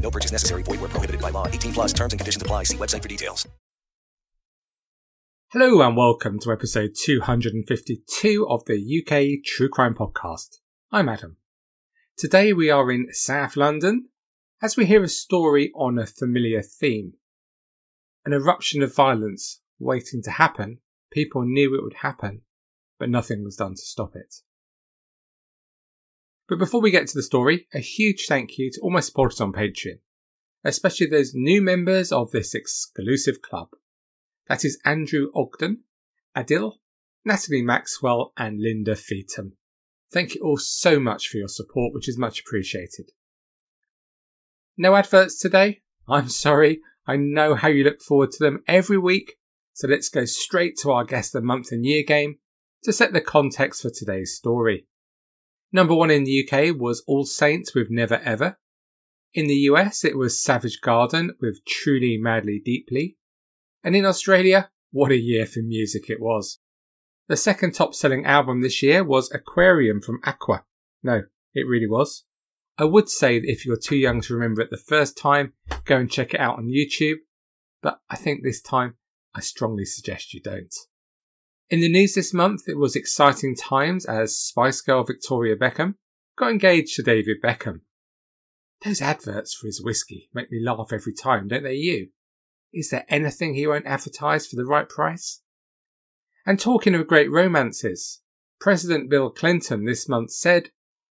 No purchase necessary. Void where prohibited by law. 18 plus terms and conditions apply. See website for details. Hello and welcome to episode 252 of the UK True Crime Podcast. I'm Adam. Today we are in South London as we hear a story on a familiar theme. An eruption of violence waiting to happen. People knew it would happen, but nothing was done to stop it. But before we get to the story, a huge thank you to all my supporters on Patreon, especially those new members of this exclusive club. That is Andrew Ogden, Adil, Natalie Maxwell, and Linda Feetham. Thank you all so much for your support, which is much appreciated. No adverts today? I'm sorry. I know how you look forward to them every week, so let's go straight to our guest of the month and year game to set the context for today's story. Number one in the UK was All Saints with Never Ever. In the US, it was Savage Garden with Truly Madly Deeply. And in Australia, what a year for music it was. The second top selling album this year was Aquarium from Aqua. No, it really was. I would say that if you're too young to remember it the first time, go and check it out on YouTube. But I think this time, I strongly suggest you don't. In the news this month, it was exciting times as Spice Girl Victoria Beckham got engaged to David Beckham. Those adverts for his whiskey make me laugh every time, don't they you? Is there anything he won't advertise for the right price? And talking of great romances, President Bill Clinton this month said,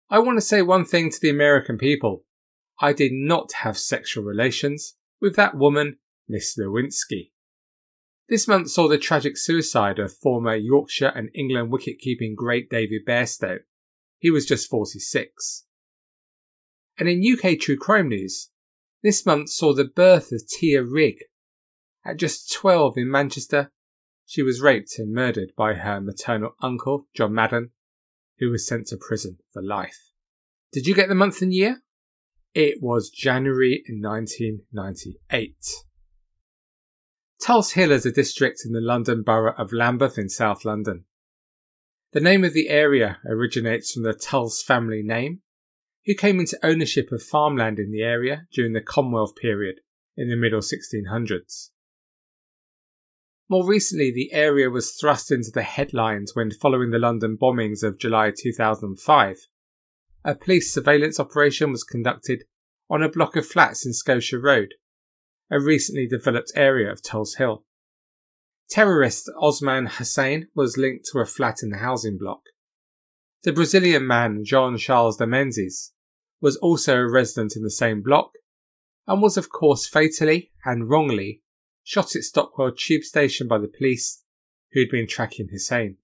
I want to say one thing to the American people. I did not have sexual relations with that woman, Miss Lewinsky. This month saw the tragic suicide of former Yorkshire and England wicket-keeping great David Bairstow. He was just 46. And in UK true crime news, this month saw the birth of Tia Rigg. At just 12 in Manchester, she was raped and murdered by her maternal uncle, John Madden, who was sent to prison for life. Did you get the month and year? It was January 1998. Tulse Hill is a district in the London borough of Lambeth in South London. The name of the area originates from the Tulse family name, who came into ownership of farmland in the area during the Commonwealth period in the middle 1600s. More recently, the area was thrust into the headlines when following the London bombings of July 2005. A police surveillance operation was conducted on a block of flats in Scotia Road, a recently developed area of Tulse Hill. Terrorist Osman Hussein was linked to a flat in the housing block. The Brazilian man Jean Charles de Menezes was also a resident in the same block and was of course fatally and wrongly shot at Stockwell tube station by the police who had been tracking Hussein.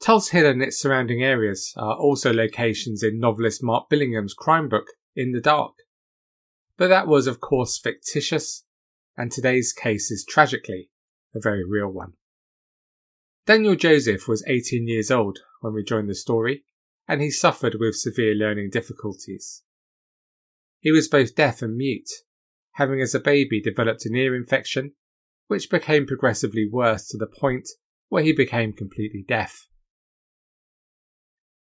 Tulse Hill and its surrounding areas are also locations in novelist Mark Billingham's crime book In the Dark. But that was, of course, fictitious, and today's case is tragically a very real one. Daniel Joseph was 18 years old when we joined the story, and he suffered with severe learning difficulties. He was both deaf and mute, having as a baby developed an ear infection, which became progressively worse to the point where he became completely deaf.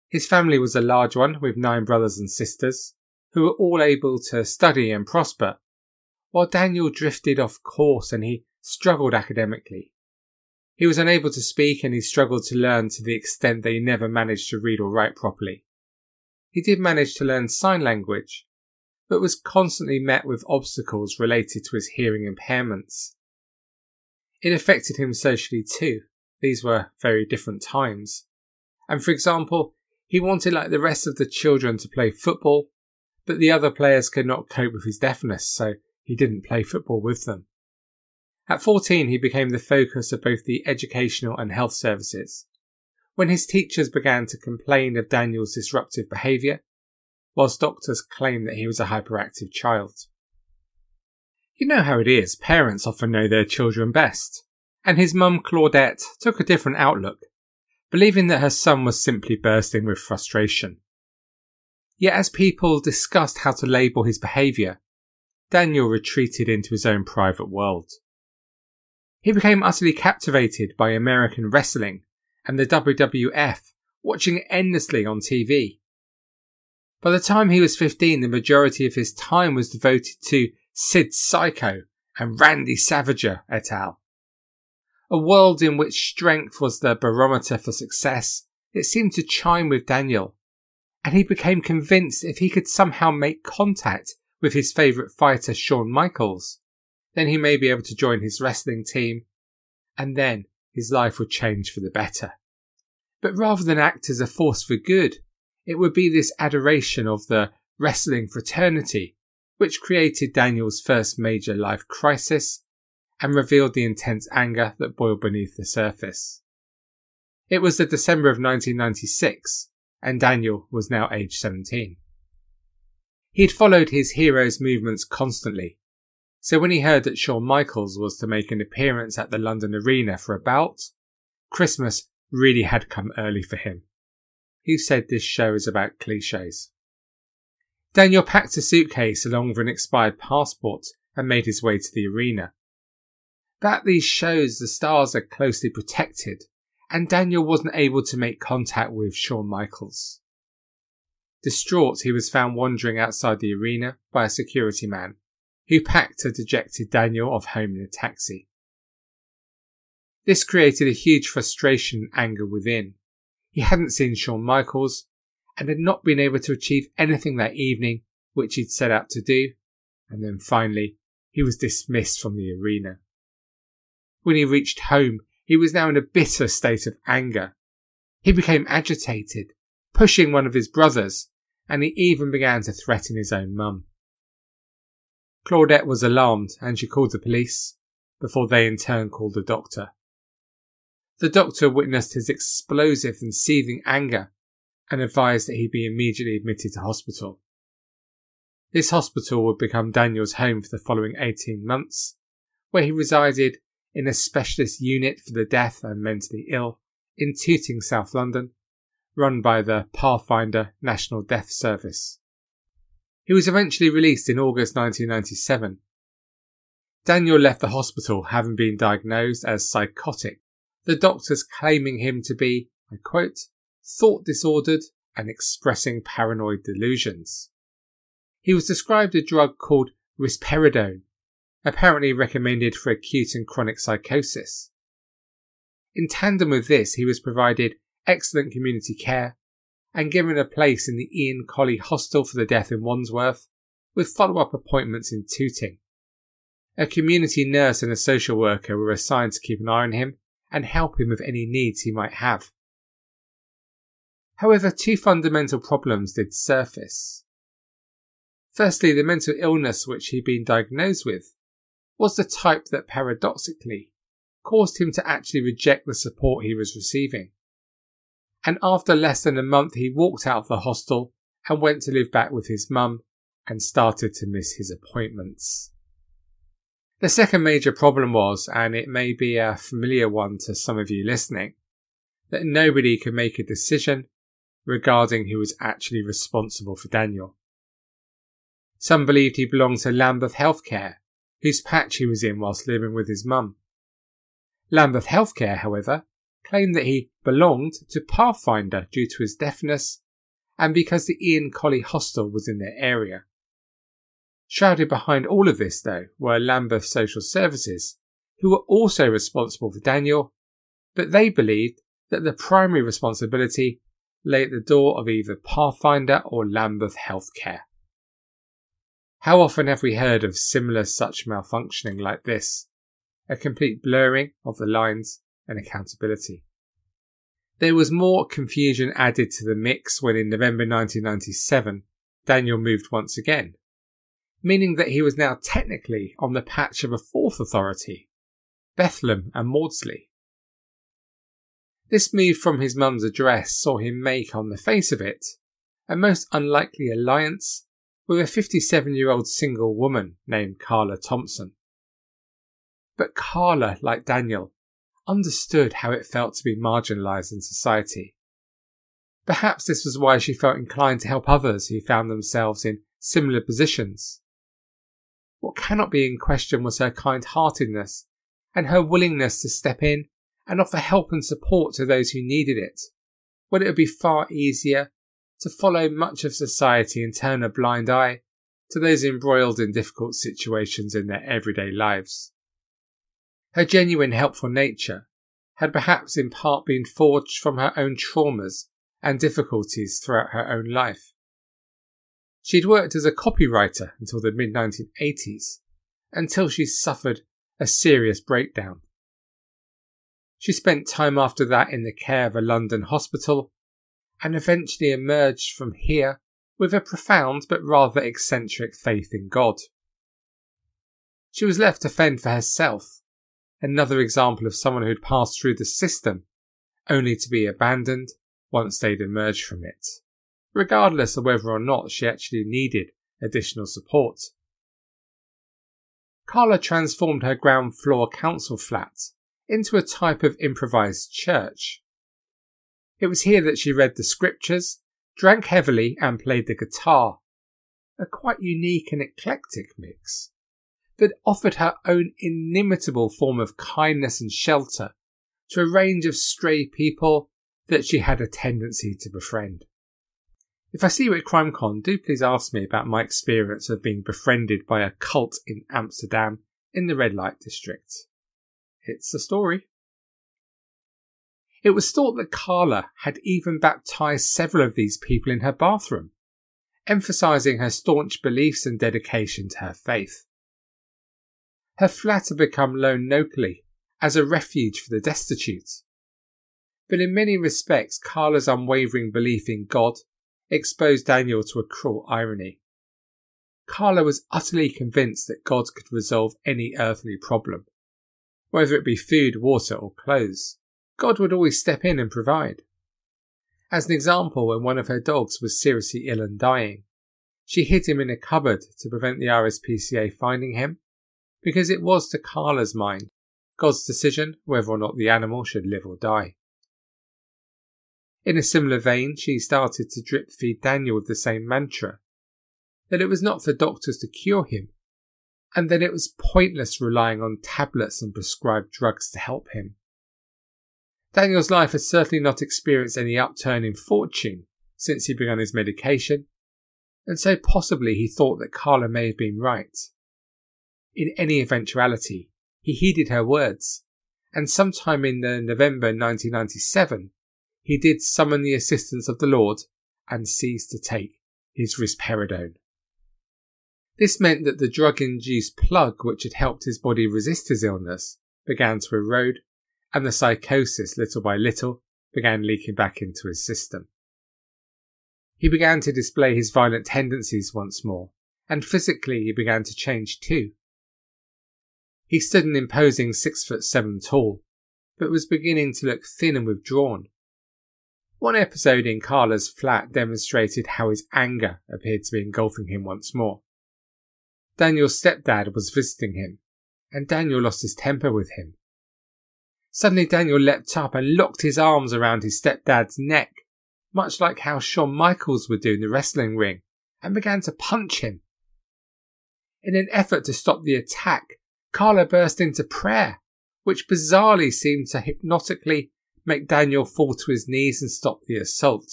His family was a large one with nine brothers and sisters, who were all able to study and prosper, while Daniel drifted off course and he struggled academically. He was unable to speak and he struggled to learn to the extent that he never managed to read or write properly. He did manage to learn sign language, but was constantly met with obstacles related to his hearing impairments. It affected him socially too. These were very different times. And for example, he wanted, like the rest of the children, to play football, but the other players could not cope with his deafness, so he didn't play football with them. At 14, he became the focus of both the educational and health services. When his teachers began to complain of Daniel's disruptive behaviour, whilst doctors claimed that he was a hyperactive child. You know how it is, parents often know their children best, and his mum Claudette took a different outlook, believing that her son was simply bursting with frustration. Yet as people discussed how to label his behaviour, Daniel retreated into his own private world. He became utterly captivated by American wrestling and the WWF, watching endlessly on TV. By the time he was 15, the majority of his time was devoted to Sid Psycho and Randy Savage et al. A world in which strength was the barometer for success, it seemed to chime with Daniel, and he became convinced if he could somehow make contact with his favourite fighter Shawn Michaels, then he may be able to join his wrestling team, and then his life would change for the better. But rather than act as a force for good, it would be this adoration of the wrestling fraternity which created Daniel's first major life crisis and revealed the intense anger that boiled beneath the surface. It was the December of 1996, and Daniel was now age 17. He had followed his hero's movements constantly, so when he heard that Shawn Michaels was to make an appearance at the London Arena for a bout, Christmas really had come early for him. Who said this show is about cliches? Daniel packed a suitcase along with an expired passport and made his way to the arena. But at these shows, the stars are closely protected, and Daniel wasn't able to make contact with Shawn Michaels. Distraught, he was found wandering outside the arena by a security man, who packed a dejected Daniel off home in a taxi. This created a huge frustration and anger within. He hadn't seen Shawn Michaels, and had not been able to achieve anything that evening which he'd set out to do, and then finally he was dismissed from the arena. When he reached home, he was now in a bitter state of anger. He became agitated, pushing one of his brothers, and he even began to threaten his own mum. Claudette was alarmed and she called the police, before they in turn called the doctor. The doctor witnessed his explosive and seething anger and advised that he be immediately admitted to hospital. This hospital would become Daniel's home for the following 18 months, where he resided in a specialist unit for the deaf and mentally ill in Tooting, South London, run by the Pathfinder National Deaf Service. He was eventually released in August 1997. Daniel left the hospital having been diagnosed as psychotic, the doctors claiming him to be, I quote, thought disordered, and expressing paranoid delusions. He was prescribed a drug called risperidone, apparently recommended for acute and chronic psychosis. In tandem with this, he was provided excellent community care and given a place in the Ian Colley Hostel for the Deaf in Wandsworth, with follow up appointments in Tooting. A community nurse and a social worker were assigned to keep an eye on him and help him with any needs he might have. However, two fundamental problems did surface. Firstly, the mental illness which he'd been diagnosed with was the type that paradoxically caused him to actually reject the support he was receiving. And after less than a month, he walked out of the hostel and went to live back with his mum and started to miss his appointments. The second major problem was, and it may be a familiar one to some of you listening, that nobody could make a decision regarding who was actually responsible for Daniel. Some believed he belonged to Lambeth Healthcare, whose patch he was in whilst living with his mum. Lambeth Healthcare, however, claimed that he belonged to Pathfinder due to his deafness and because the Ian Colley Hostel was in their area. Shrouded behind all of this, though, were Lambeth Social Services, who were also responsible for Daniel, but they believed that the primary responsibility lay at the door of either Pathfinder or Lambeth Healthcare. How often have we heard of similar such malfunctioning like this? A complete blurring of the lines and accountability. There was more confusion added to the mix when in November 1997 Daniel moved once again, meaning that he was now technically on the patch of a fourth authority, Bethlem and Maudsley. This move from his mum's address saw him make, on the face of it, a most unlikely alliance with a 57 year old single woman named Carla Thompson. But Carla, like Daniel, understood how it felt to be marginalised in society. Perhaps this was why she felt inclined to help others who found themselves in similar positions. What cannot be in question was her kind heartedness and her willingness to step in and offer help and support to those who needed it, when it would be far easier to follow much of society and turn a blind eye to those embroiled in difficult situations in their everyday lives. Her genuine helpful nature had perhaps in part been forged from her own traumas and difficulties throughout her own life. She'd worked as a copywriter until the mid 1980s, until she suffered a serious breakdown. She spent time after that in the care of a London hospital and eventually emerged from here with a profound but rather eccentric faith in God. She was left to fend for herself, another example of someone who had passed through the system only to be abandoned once they'd emerged from it, regardless of whether or not she actually needed additional support. Carla transformed her ground floor council flat into a type of improvised church. It was here that she read the scriptures, drank heavily, and played the guitar. A quite unique and eclectic mix that offered her own inimitable form of kindness and shelter to a range of stray people that she had a tendency to befriend. If I see you at CrimeCon, do please ask me about my experience of being befriended by a cult in Amsterdam in the red light district. It's a story. It was thought that Carla had even baptized several of these people in her bathroom, emphasizing her staunch beliefs and dedication to her faith. Her flat had become known locally as a refuge for the destitute. But in many respects, Carla's unwavering belief in God exposed Daniel to a cruel irony. Carla was utterly convinced that God could resolve any earthly problem, whether it be food, water, or clothes. God would always step in and provide. As an example, when one of her dogs was seriously ill and dying, she hid him in a cupboard to prevent the RSPCA finding him, because it was to Carla's mind God's decision whether or not the animal should live or die. In a similar vein, she started to drip feed Daniel with the same mantra that it was not for doctors to cure him, and that it was pointless relying on tablets and prescribed drugs to help him. Daniel's life had certainly not experienced any upturn in fortune since he began his medication, and so possibly he thought that Carla may have been right. In any eventuality, he heeded her words, and sometime in November 1997, he did summon the assistance of the Lord and ceased to take his risperidone. This meant that the drug induced plug which had helped his body resist his illness began to erode, and the psychosis, little by little, began leaking back into his system. He began to display his violent tendencies once more, and physically he began to change too. He stood an imposing six foot seven tall, but was beginning to look thin and withdrawn. One episode in Carla's flat demonstrated how his anger appeared to be engulfing him once more. Daniel's stepdad was visiting him, and Daniel lost his temper with him. Suddenly, Daniel leapt up and locked his arms around his stepdad's neck, much like how Shawn Michaels would do in the wrestling ring, and began to punch him. In an effort to stop the attack, Carla burst into prayer, which bizarrely seemed to hypnotically make Daniel fall to his knees and stop the assault.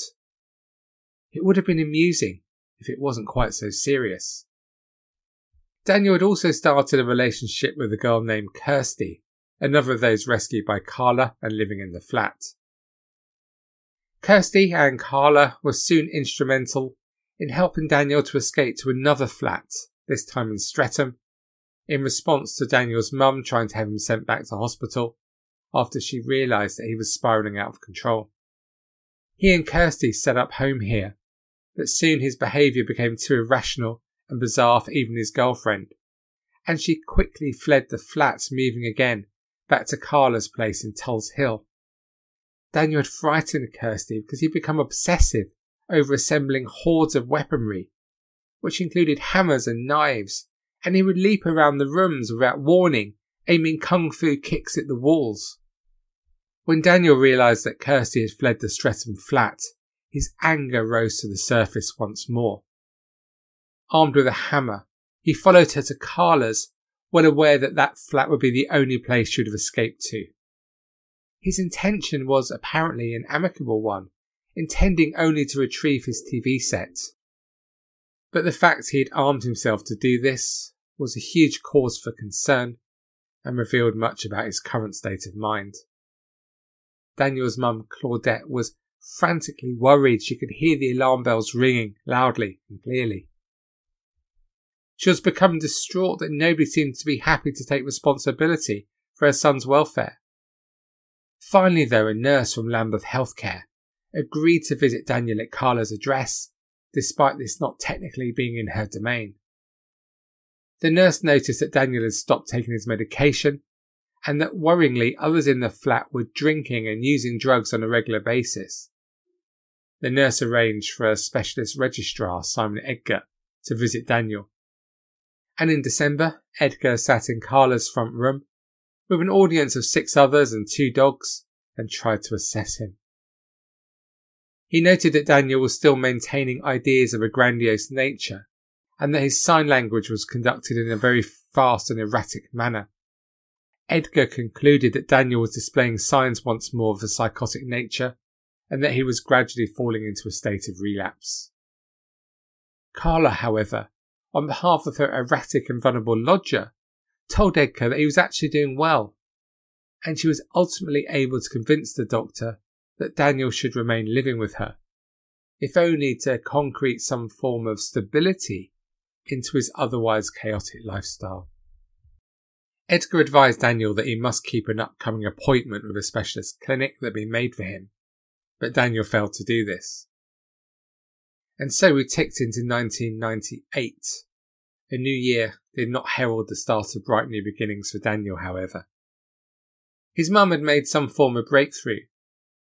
It would have been amusing if it wasn't quite so serious. Daniel had also started a relationship with a girl named Kirsty, another of those rescued by Carla and living in the flat. Kirsty and Carla were soon instrumental in helping Daniel to escape to another flat, this time in Streatham, in response to Daniel's mum trying to have him sent back to hospital after she realised that he was spiralling out of control. He and Kirsty set up home here, but soon his behaviour became too irrational and bizarre for even his girlfriend, and she quickly fled the flat, moving again back to Carla's place in Tulse Hill. Daniel had frightened Kirsty because he'd become obsessive over assembling hordes of weaponry, which included hammers and knives, and he would leap around the rooms without warning, aiming kung fu kicks at the walls. When Daniel realized that Kirsty had fled the Streatham flat, his anger rose to the surface once more. Armed with a hammer, he followed her to Carla's, well aware that that flat would be the only place she would have escaped to. His intention was apparently an amicable one, intending only to retrieve his TV set. But the fact he had armed himself to do this was a huge cause for concern and revealed much about his current state of mind. Daniel's mum, Claudette, was frantically worried she could hear the alarm bells ringing loudly and clearly. She was becoming distraught that nobody seemed to be happy to take responsibility for her son's welfare. Finally, though, a nurse from Lambeth Healthcare agreed to visit Daniel at Carla's address, despite this not technically being in her domain. The nurse noticed that Daniel had stopped taking his medication and that worryingly others in the flat were drinking and using drugs on a regular basis. The nurse arranged for a specialist registrar, Simon Edgar, to visit Daniel. And in December, Edgar sat in Carla's front room with an audience of six others and two dogs and tried to assess him. He noted that Daniel was still maintaining ideas of a grandiose nature and that his sign language was conducted in a very fast and erratic manner. Edgar concluded that Daniel was displaying signs once more of a psychotic nature and that he was gradually falling into a state of relapse. Carla, however, on behalf of her erratic and vulnerable lodger, told Edgar that he was actually doing well, and she was ultimately able to convince the doctor that Daniel should remain living with her, if only to concrete some form of stability into his otherwise chaotic lifestyle. Edgar advised Daniel that he must keep an upcoming appointment with a specialist clinic that had been made for him, but Daniel failed to do this. And so we ticked into 1998. A new year did not herald the start of bright new beginnings for Daniel, however. His mum had made some form of breakthrough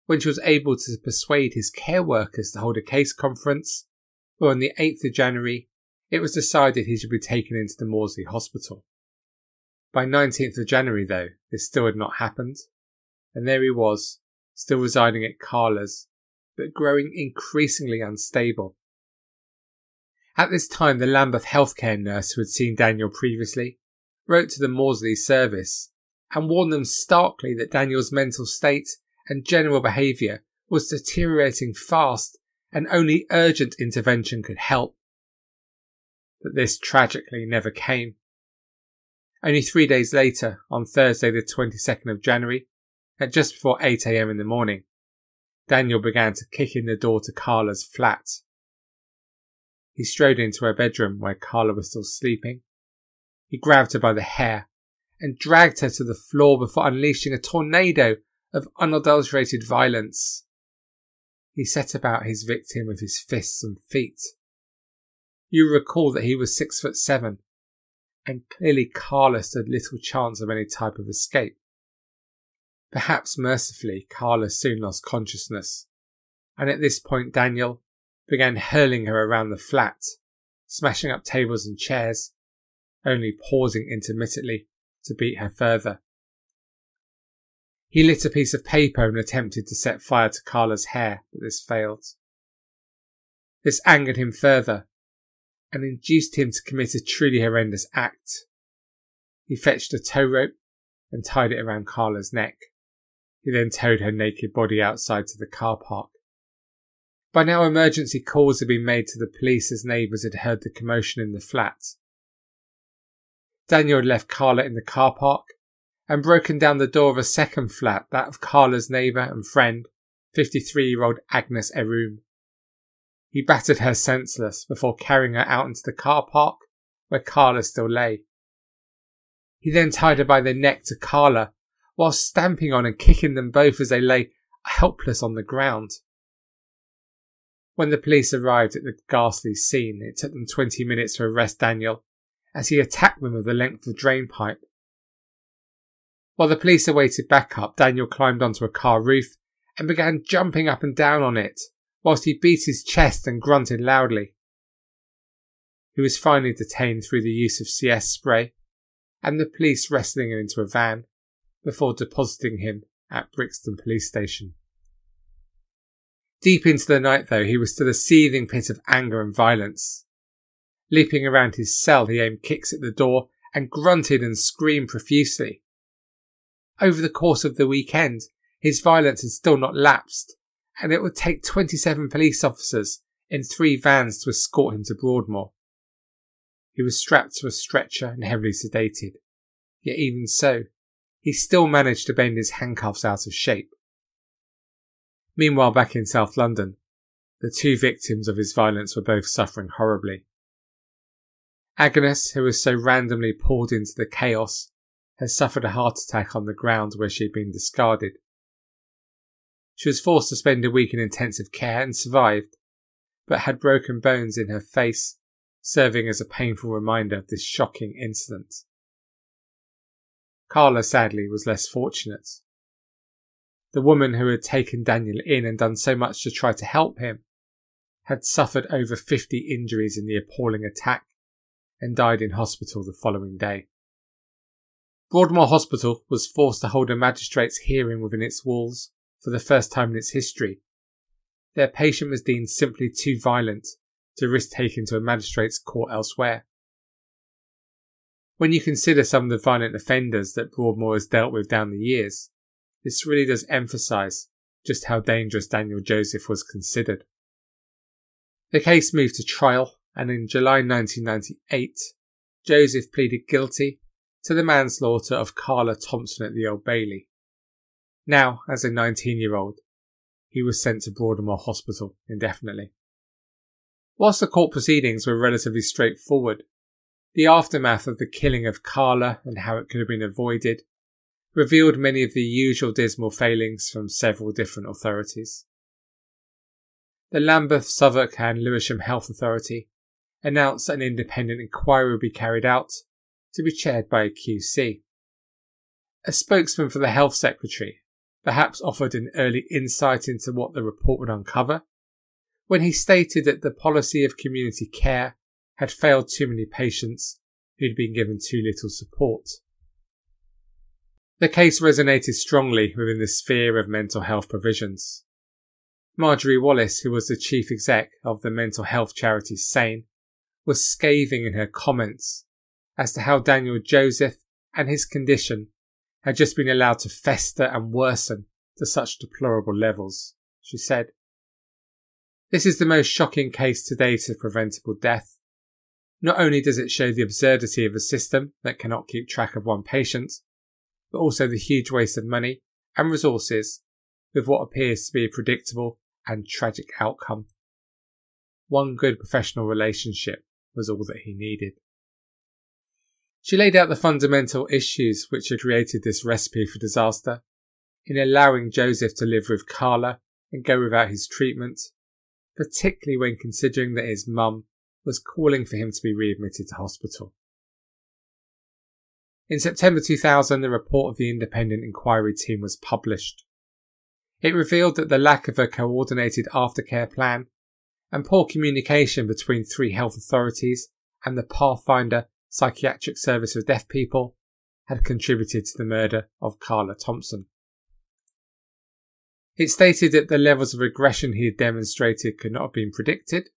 when she was able to persuade his care workers to hold a case conference, where on the 8th of January it was decided he should be taken into the Maudsley Hospital. By 19th of January, though, this still had not happened, and there he was, still residing at Carla's, but growing increasingly unstable. At this time, the Lambeth healthcare nurse who had seen Daniel previously wrote to the Maudsley service and warned them starkly that Daniel's mental state and general behaviour was deteriorating fast and only urgent intervention could help. But this tragically never came. Only three days later, on Thursday the 22nd of January, at just before 8am in the morning, Daniel began to kick in the door to Carla's flat. He strode into her bedroom where Carla was still sleeping. He grabbed her by the hair and dragged her to the floor before unleashing a tornado of unadulterated violence. He set about his victim with his fists and feet. You recall that he was six foot seven and clearly Carla stood little chance of any type of escape. Perhaps mercifully, Carla soon lost consciousness, and at this point Daniel began hurling her around the flat, smashing up tables and chairs, only pausing intermittently to beat her further. He lit a piece of paper and attempted to set fire to Carla's hair, but this failed. This angered him further, and induced him to commit a truly horrendous act. He fetched a tow rope and tied it around Carla's neck. He then towed her naked body outside to the car park. By now, emergency calls had been made to the police as neighbours had heard the commotion in the flat. Daniel had left Carla in the car park and broken down the door of a second flat, that of Carla's neighbour and friend, 53 year old Agnes Eroom. He battered her senseless before carrying her out into the car park where Carla still lay. He then tied her by the neck to Carla while stamping on and kicking them both as they lay helpless on the ground. When the police arrived at the ghastly scene, it took them 20 minutes to arrest Daniel as he attacked them with the length of the drain pipe. While the police awaited backup, Daniel climbed onto a car roof and began jumping up and down on it, whilst he beat his chest and grunted loudly. He was finally detained through the use of CS spray and the police wrestling him into a van before depositing him at Brixton Police Station. Deep into the night, though, he was still a seething pit of anger and violence. Leaping around his cell, he aimed kicks at the door and grunted and screamed profusely. Over the course of the weekend, his violence had still not lapsed, and it would take 27 police officers in three vans to escort him to Broadmoor. He was strapped to a stretcher and heavily sedated. Yet even so, he still managed to bend his handcuffs out of shape. Meanwhile, back in South London, the two victims of his violence were both suffering horribly. Agnes, who was so randomly pulled into the chaos, had suffered a heart attack on the ground where she had been discarded. She was forced to spend a week in intensive care and survived, but had broken bones in her face, serving as a painful reminder of this shocking incident. Carla, sadly, was less fortunate. The woman who had taken Daniel in and done so much to try to help him had suffered over 50 injuries in the appalling attack and died in hospital the following day. Broadmoor Hospital was forced to hold a magistrate's hearing within its walls for the first time in its history. Their patient was deemed simply too violent to risk taking to a magistrate's court elsewhere. When you consider some of the violent offenders that Broadmoor has dealt with down the years, this really does emphasise just how dangerous Daniel Joseph was considered. The case moved to trial, and in July 1998, Joseph pleaded guilty to the manslaughter of Carla Thompson at the Old Bailey. Now, as a 19 year old, he was sent to Broadmoor Hospital indefinitely. Whilst the court proceedings were relatively straightforward, the aftermath of the killing of Carla and how it could have been avoided revealed many of the usual dismal failings from several different authorities. The Lambeth, Southwark, and Lewisham Health Authority announced that an independent inquiry would be carried out to be chaired by a QC. A spokesman for the Health Secretary perhaps offered an early insight into what the report would uncover when he stated that the policy of community care had failed too many patients who'd been given too little support. The case resonated strongly within the sphere of mental health provisions. Marjorie Wallace, who was the chief exec of the mental health charity SANE, was scathing in her comments as to how Daniel Joseph and his condition had just been allowed to fester and worsen to such deplorable levels. She said, This is the most shocking case to date of preventable death. Not only does it show the absurdity of a system that cannot keep track of one patient, but also the huge waste of money and resources with what appears to be a predictable and tragic outcome. One good professional relationship was all that he needed. She laid out the fundamental issues which had created this recipe for disaster in allowing Joseph to live with Carla and go without his treatment, particularly when considering that his mum was calling for him to be readmitted to hospital. In September 2000, the report of the independent inquiry team was published. It revealed that the lack of a coordinated aftercare plan and poor communication between three health authorities and the Pathfinder Psychiatric Service of Deaf People had contributed to the murder of Carla Thompson. It stated that the levels of aggression he had demonstrated could not have been predicted,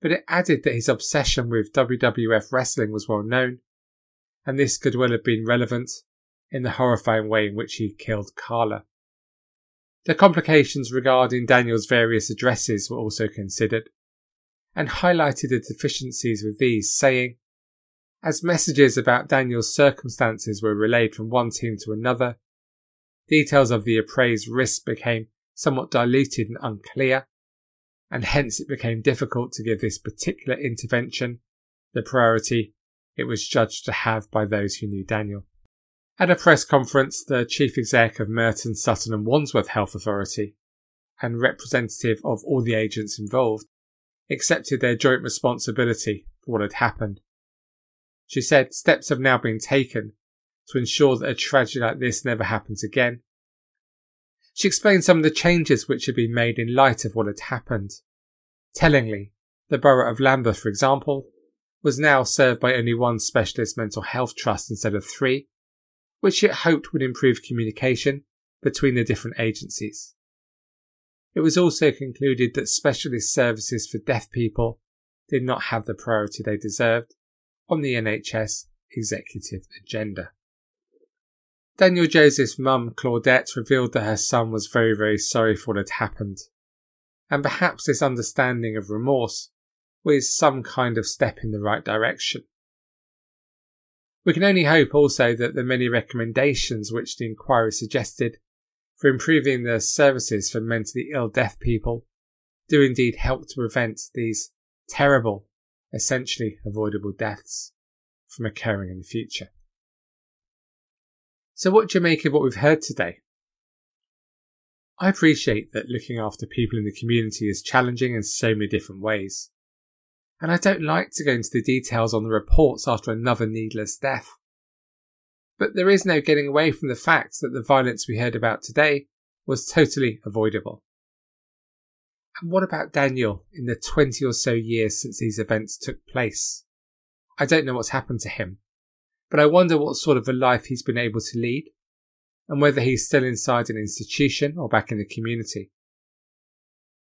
but it added that his obsession with WWF wrestling was well known and this could well have been relevant in the horrifying way in which he killed Carla. The complications regarding Daniel's various addresses were also considered, and highlighted the deficiencies with these, saying, As messages about Daniel's circumstances were relayed from one team to another, details of the appraised risk became somewhat diluted and unclear, and hence it became difficult to give this particular intervention the priority it was judged to have by those who knew Daniel. At a press conference, the chief exec of Merton, Sutton and Wandsworth Health Authority and representative of all the agents involved accepted their joint responsibility for what had happened. She said steps have now been taken to ensure that a tragedy like this never happens again. She explained some of the changes which had been made in light of what had happened. Tellingly, the borough of Lambeth, for example, was now served by only one specialist mental health trust instead of three, which it hoped would improve communication between the different agencies. It was also concluded that specialist services for deaf people did not have the priority they deserved on the NHS executive agenda. Daniel Joseph's mum, Claudette, revealed that her son was very, very sorry for what had happened. And perhaps this understanding of remorse was some kind of step in the right direction. We can only hope also that the many recommendations which the inquiry suggested for improving the services for mentally ill deaf people do indeed help to prevent these terrible, essentially avoidable deaths from occurring in the future. So, what do you make of what we've heard today? I appreciate that looking after people in the community is challenging in so many different ways. And I don't like to go into the details on the reports after another needless death. But there is no getting away from the fact that the violence we heard about today was totally avoidable. And what about Daniel in the 20 or so years since these events took place? I don't know what's happened to him, but I wonder what sort of a life he's been able to lead and whether he's still inside an institution or back in the community.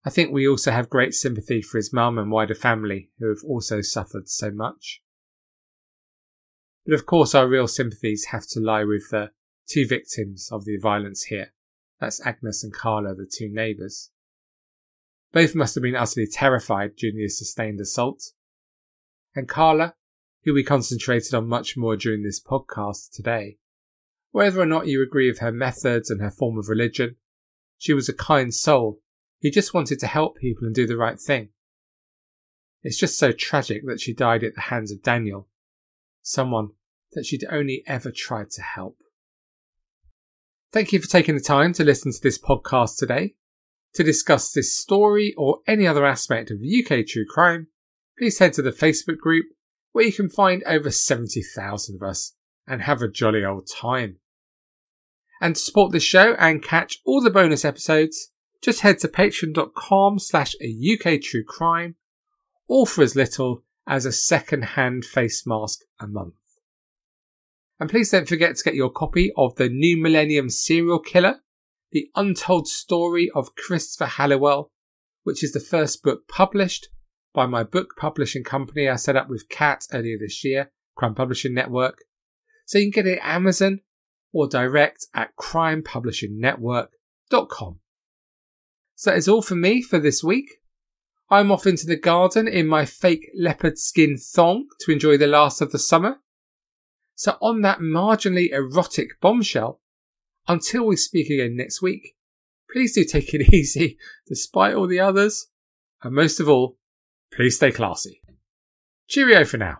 I think we also have great sympathy for his mum and wider family who have also suffered so much. But of course, our real sympathies have to lie with the two victims of the violence here. That's Agnes and Carla, the two neighbours. Both must have been utterly terrified during the sustained assault. And Carla, who we concentrated on much more during this podcast today, whether or not you agree with her methods and her form of religion, she was a kind soul who just wanted to help people and do the right thing. It's just so tragic that she died at the hands of Daniel, someone that she'd only ever tried to help. Thank you for taking the time to listen to this podcast today. To discuss this story or any other aspect of UK true crime, please head to the Facebook group where you can find over 70,000 of us and have a jolly old time. And to support this show and catch all the bonus episodes, just head to patreon.com slash a UK true crime, all for as little as a second hand face mask a month. And please don't forget to get your copy of The New Millennium Serial Killer, The Untold Story of Christopher Halliwell, which is the first book published by my book publishing company I set up with Cat earlier this year, Crime Publishing Network. So you can get it at Amazon or direct at crimepublishingnetwork.com. So that is all for me for this week. I'm off into the garden in my fake leopard skin thong to enjoy the last of the summer. So, on that marginally erotic bombshell, until we speak again next week, please do take it easy despite all the others. And most of all, please stay classy. Cheerio for now.